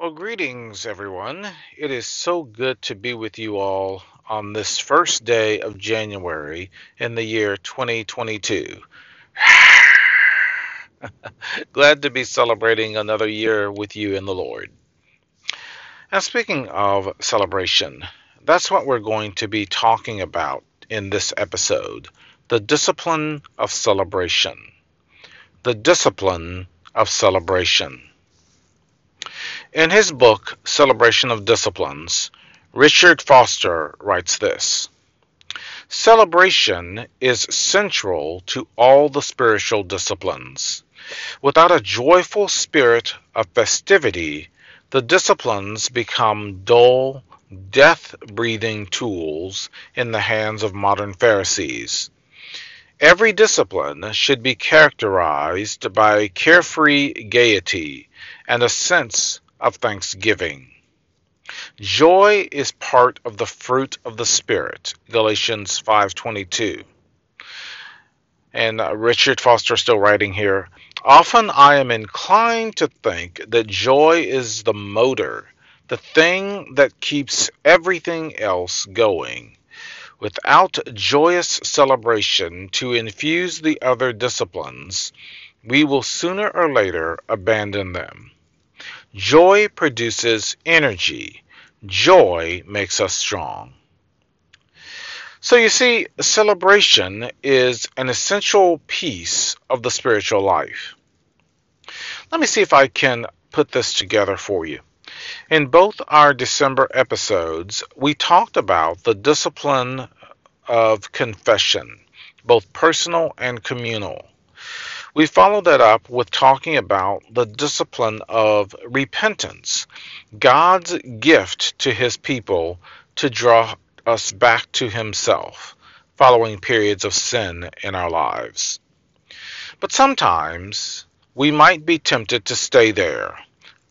Well, greetings, everyone. It is so good to be with you all on this first day of January in the year 2022. Glad to be celebrating another year with you in the Lord. And speaking of celebration, that's what we're going to be talking about in this episode the discipline of celebration. The discipline of celebration. In his book, Celebration of Disciplines, Richard Foster writes this Celebration is central to all the spiritual disciplines. Without a joyful spirit of festivity, the disciplines become dull, death breathing tools in the hands of modern Pharisees. Every discipline should be characterized by carefree gaiety and a sense of thanksgiving. Joy is part of the fruit of the spirit. Galatians 5:22. And uh, Richard Foster still writing here, often I am inclined to think that joy is the motor, the thing that keeps everything else going. Without joyous celebration to infuse the other disciplines, we will sooner or later abandon them. Joy produces energy. Joy makes us strong. So you see, celebration is an essential piece of the spiritual life. Let me see if I can put this together for you. In both our December episodes, we talked about the discipline of confession, both personal and communal. We follow that up with talking about the discipline of repentance, God's gift to his people to draw us back to himself following periods of sin in our lives. But sometimes we might be tempted to stay there,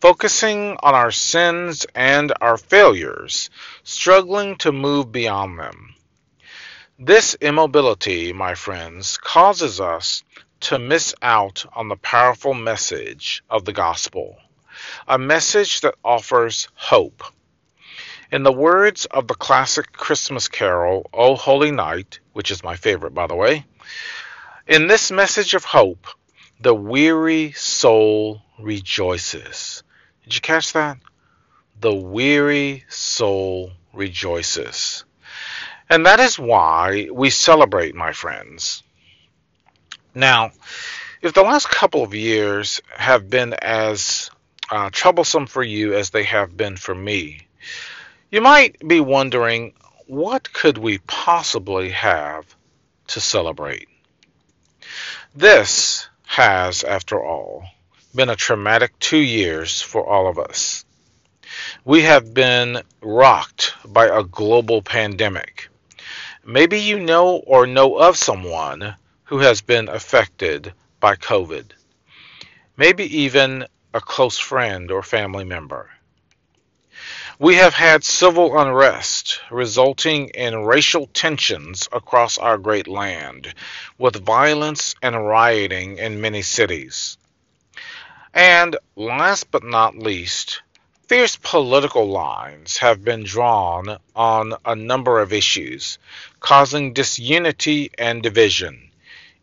focusing on our sins and our failures, struggling to move beyond them. This immobility, my friends, causes us to miss out on the powerful message of the gospel, a message that offers hope. In the words of the classic Christmas carol, O Holy Night, which is my favorite, by the way, in this message of hope, the weary soul rejoices. Did you catch that? The weary soul rejoices. And that is why we celebrate, my friends. Now, if the last couple of years have been as uh, troublesome for you as they have been for me, you might be wondering what could we possibly have to celebrate? This has, after all, been a traumatic two years for all of us. We have been rocked by a global pandemic. Maybe you know or know of someone who has been affected by COVID, maybe even a close friend or family member. We have had civil unrest resulting in racial tensions across our great land, with violence and rioting in many cities. And last but not least, fierce political lines have been drawn on a number of issues, causing disunity and division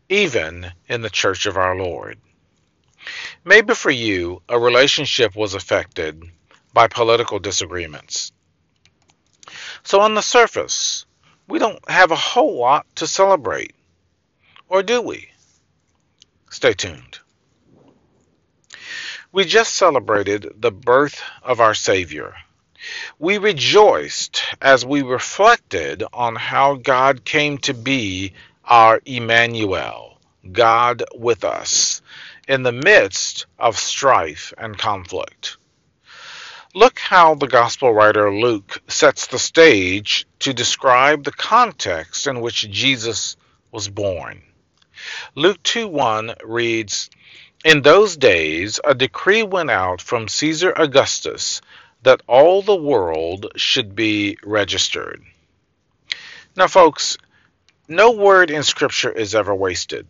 even in the church of our Lord. Maybe for you, a relationship was affected by political disagreements. So, on the surface, we don't have a whole lot to celebrate. Or do we? Stay tuned. We just celebrated the birth of our Savior. We rejoiced as we reflected on how God came to be our Emmanuel, God with us, in the midst of strife and conflict. Look how the Gospel writer Luke sets the stage to describe the context in which Jesus was born. Luke 2:1 reads, In those days a decree went out from Caesar Augustus that all the world should be registered. Now, folks, no word in Scripture is ever wasted.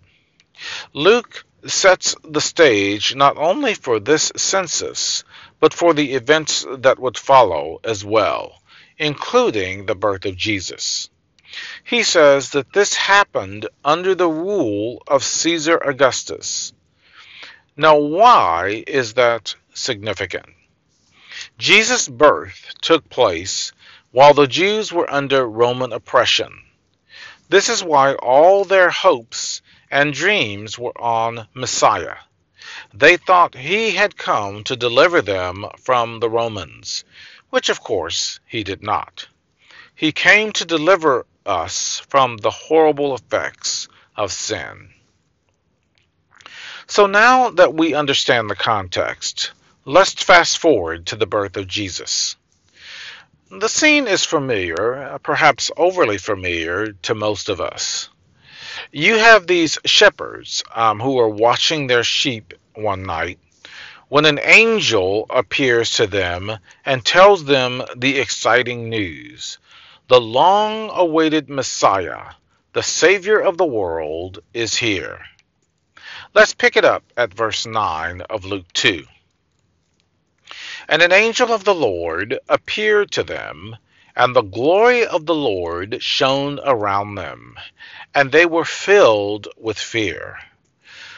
Luke sets the stage not only for this census, but for the events that would follow as well, including the birth of Jesus. He says that this happened under the rule of Caesar Augustus. Now, why is that significant? Jesus' birth took place while the Jews were under Roman oppression. This is why all their hopes and dreams were on Messiah. They thought he had come to deliver them from the Romans, which of course he did not. He came to deliver us from the horrible effects of sin. So now that we understand the context, let's fast forward to the birth of Jesus. The scene is familiar, perhaps overly familiar to most of us. You have these shepherds um, who are watching their sheep one night when an angel appears to them and tells them the exciting news. The long awaited Messiah, the Savior of the world, is here. Let's pick it up at verse 9 of Luke 2. And an angel of the Lord appeared to them, and the glory of the Lord shone around them, and they were filled with fear.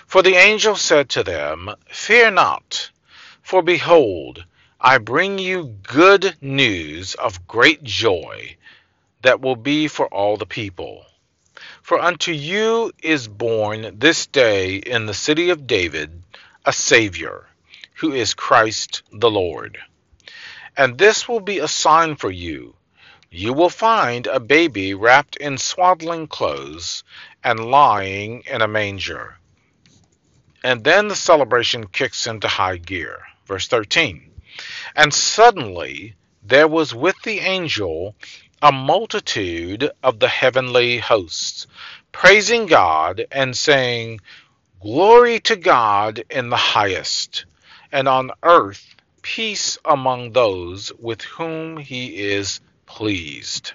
For the angel said to them, Fear not, for behold, I bring you good news of great joy that will be for all the people. For unto you is born this day in the city of David a Savior who is Christ the Lord. And this will be a sign for you. You will find a baby wrapped in swaddling clothes and lying in a manger. And then the celebration kicks into high gear. Verse 13. And suddenly there was with the angel a multitude of the heavenly hosts, praising God and saying, Glory to God in the highest, and on earth peace among those with whom he is pleased.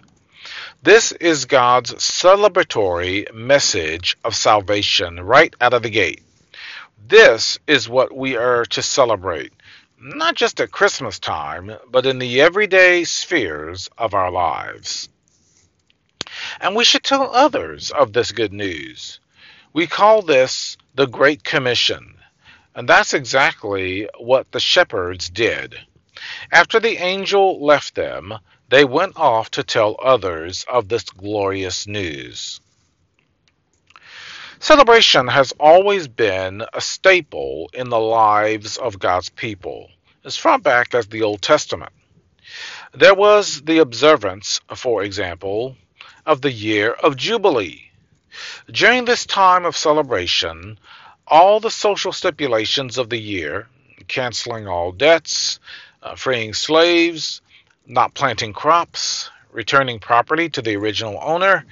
This is God's celebratory message of salvation right out of the gate. This is what we are to celebrate, not just at Christmas time, but in the everyday spheres of our lives. And we should tell others of this good news. We call this the Great Commission. And that's exactly what the shepherds did. After the angel left them, they went off to tell others of this glorious news. Celebration has always been a staple in the lives of God's people, as far back as the Old Testament. There was the observance, for example, of the year of Jubilee. During this time of celebration, all the social stipulations of the year, canceling all debts, uh, freeing slaves, not planting crops, returning property to the original owner,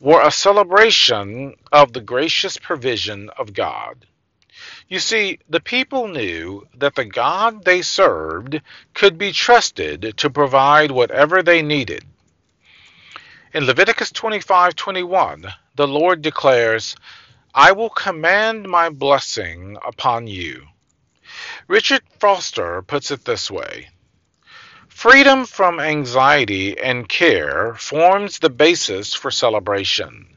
were a celebration of the gracious provision of God. You see, the people knew that the God they served could be trusted to provide whatever they needed. In Leviticus 25:21, the Lord declares, I will command my blessing upon you. Richard Foster puts it this way Freedom from anxiety and care forms the basis for celebration.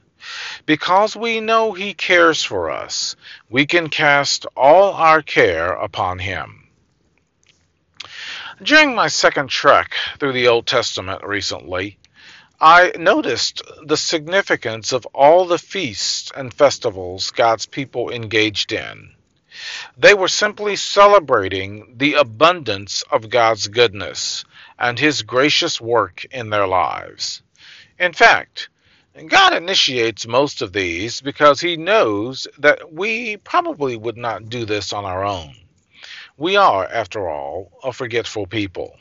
Because we know He cares for us, we can cast all our care upon Him. During my second trek through the Old Testament recently, I noticed the significance of all the feasts and festivals God's people engaged in. They were simply celebrating the abundance of God's goodness and His gracious work in their lives. In fact, God initiates most of these because He knows that we probably would not do this on our own. We are, after all, a forgetful people.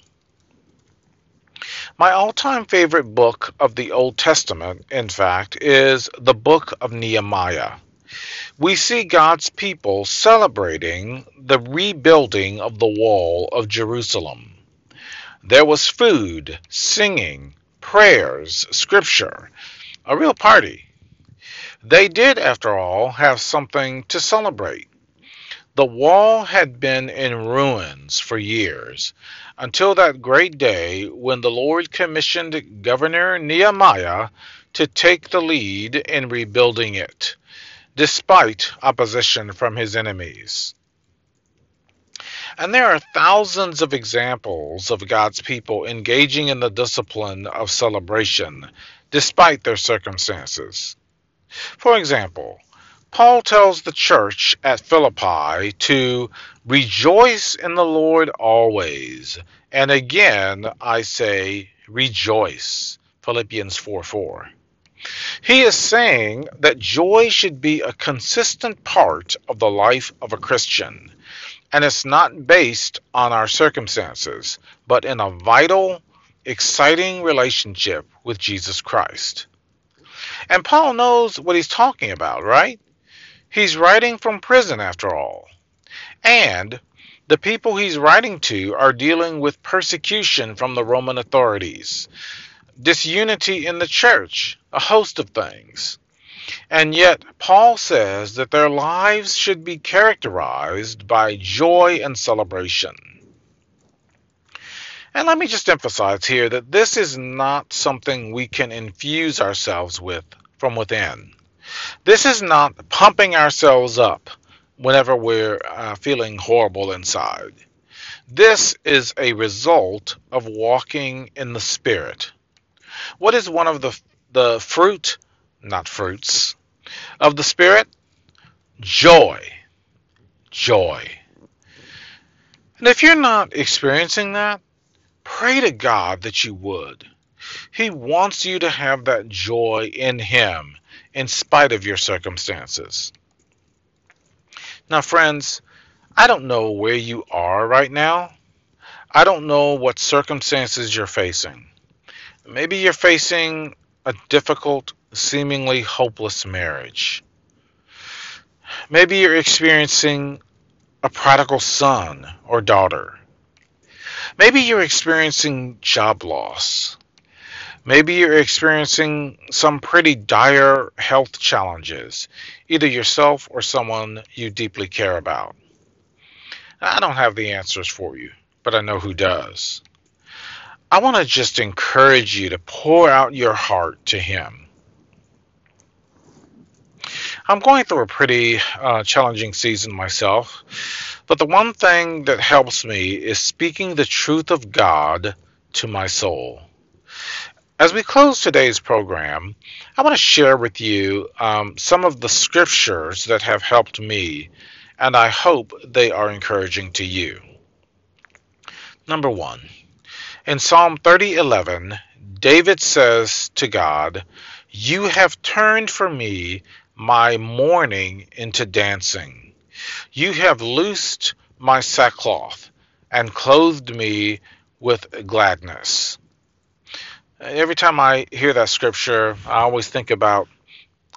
My all time favorite book of the Old Testament, in fact, is the book of Nehemiah. We see God's people celebrating the rebuilding of the wall of Jerusalem. There was food, singing, prayers, scripture, a real party. They did, after all, have something to celebrate. The wall had been in ruins for years until that great day when the Lord commissioned Governor Nehemiah to take the lead in rebuilding it, despite opposition from his enemies. And there are thousands of examples of God's people engaging in the discipline of celebration despite their circumstances. For example, Paul tells the church at Philippi to rejoice in the Lord always. And again, I say rejoice. Philippians 4 4. He is saying that joy should be a consistent part of the life of a Christian, and it's not based on our circumstances, but in a vital, exciting relationship with Jesus Christ. And Paul knows what he's talking about, right? He's writing from prison, after all. And the people he's writing to are dealing with persecution from the Roman authorities, disunity in the church, a host of things. And yet, Paul says that their lives should be characterized by joy and celebration. And let me just emphasize here that this is not something we can infuse ourselves with from within. This is not pumping ourselves up whenever we're uh, feeling horrible inside. This is a result of walking in the Spirit. What is one of the, the fruit, not fruits, of the Spirit? Joy. Joy. And if you're not experiencing that, pray to God that you would. He wants you to have that joy in Him in spite of your circumstances. Now, friends, I don't know where you are right now. I don't know what circumstances you're facing. Maybe you're facing a difficult, seemingly hopeless marriage. Maybe you're experiencing a prodigal son or daughter. Maybe you're experiencing job loss. Maybe you're experiencing some pretty dire health challenges, either yourself or someone you deeply care about. I don't have the answers for you, but I know who does. I want to just encourage you to pour out your heart to Him. I'm going through a pretty uh, challenging season myself. But the one thing that helps me is speaking the truth of God to my soul. As we close today's program, I want to share with you um, some of the scriptures that have helped me, and I hope they are encouraging to you. Number one, in Psalm 30:11, David says to God, "You have turned for me my mourning into dancing." You have loosed my sackcloth and clothed me with gladness. Every time I hear that scripture, I always think about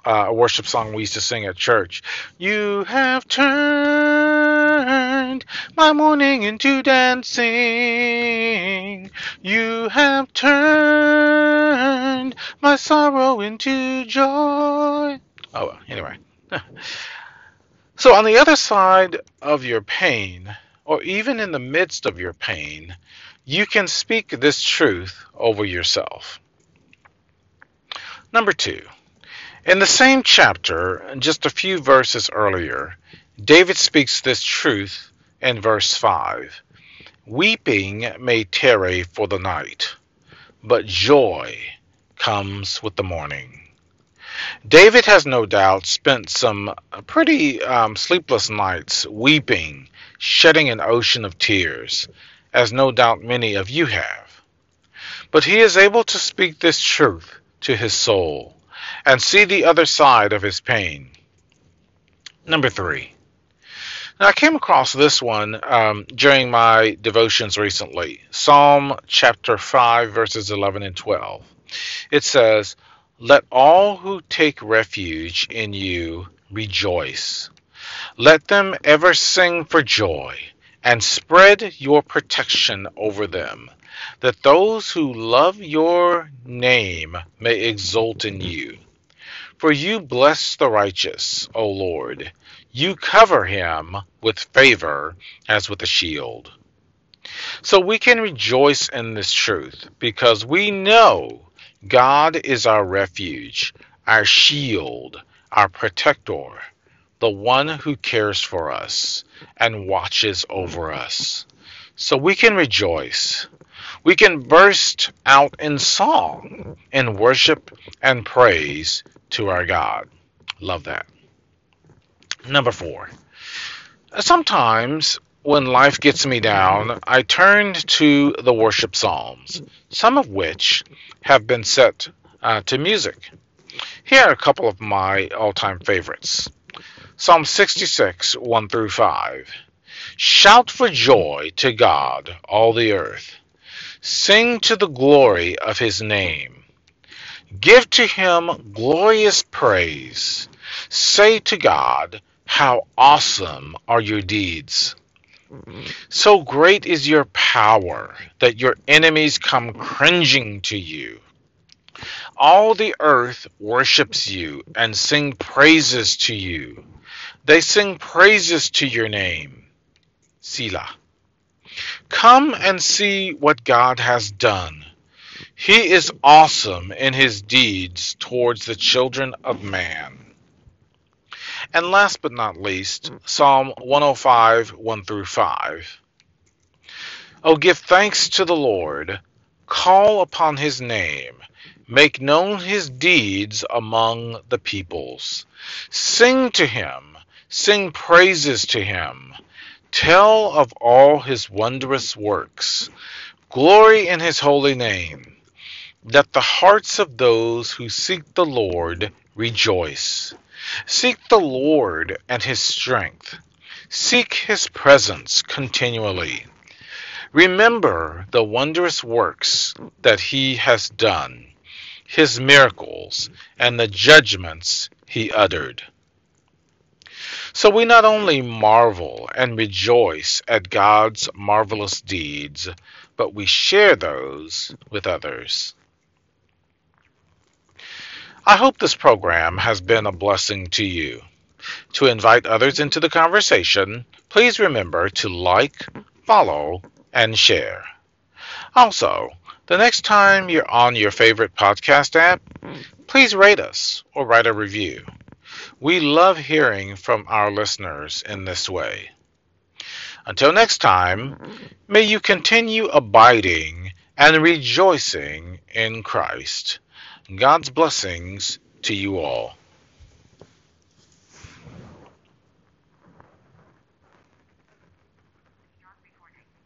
uh, a worship song we used to sing at church. You have turned my mourning into dancing. You have turned my sorrow into joy. Oh, anyway. So, on the other side of your pain, or even in the midst of your pain, you can speak this truth over yourself. Number two, in the same chapter, just a few verses earlier, David speaks this truth in verse 5 Weeping may tarry for the night, but joy comes with the morning. David has no doubt spent some pretty um, sleepless nights weeping, shedding an ocean of tears, as no doubt many of you have. But he is able to speak this truth to his soul and see the other side of his pain. Number three. Now, I came across this one um, during my devotions recently Psalm chapter 5, verses 11 and 12. It says, let all who take refuge in you rejoice. Let them ever sing for joy, and spread your protection over them, that those who love your name may exult in you. For you bless the righteous, O Lord. You cover him with favor as with a shield. So we can rejoice in this truth because we know God is our refuge, our shield, our protector, the one who cares for us and watches over us. So we can rejoice. We can burst out in song in worship and praise to our God. Love that. Number four. Sometimes when life gets me down, I turn to the worship psalms, some of which have been set uh, to music. Here are a couple of my all time favorites Psalm 66, 1 through 5. Shout for joy to God, all the earth. Sing to the glory of his name. Give to him glorious praise. Say to God, How awesome are your deeds! So great is your power that your enemies come cringing to you. All the earth worships you and sing praises to you. They sing praises to your name. Selah. Come and see what God has done. He is awesome in his deeds towards the children of man. And last but not least, Psalm 105, 1 through 5. Oh, give thanks to the Lord, call upon his name, make known his deeds among the peoples. Sing to him, sing praises to him, tell of all his wondrous works, glory in his holy name. Let the hearts of those who seek the Lord rejoice. Seek the Lord and his strength. Seek his presence continually. Remember the wondrous works that he has done, his miracles, and the judgments he uttered. So we not only marvel and rejoice at God's marvelous deeds, but we share those with others. I hope this program has been a blessing to you. To invite others into the conversation, please remember to like, follow, and share. Also, the next time you're on your favorite podcast app, please rate us or write a review. We love hearing from our listeners in this way. Until next time, may you continue abiding and rejoicing in Christ. God's blessings to you all.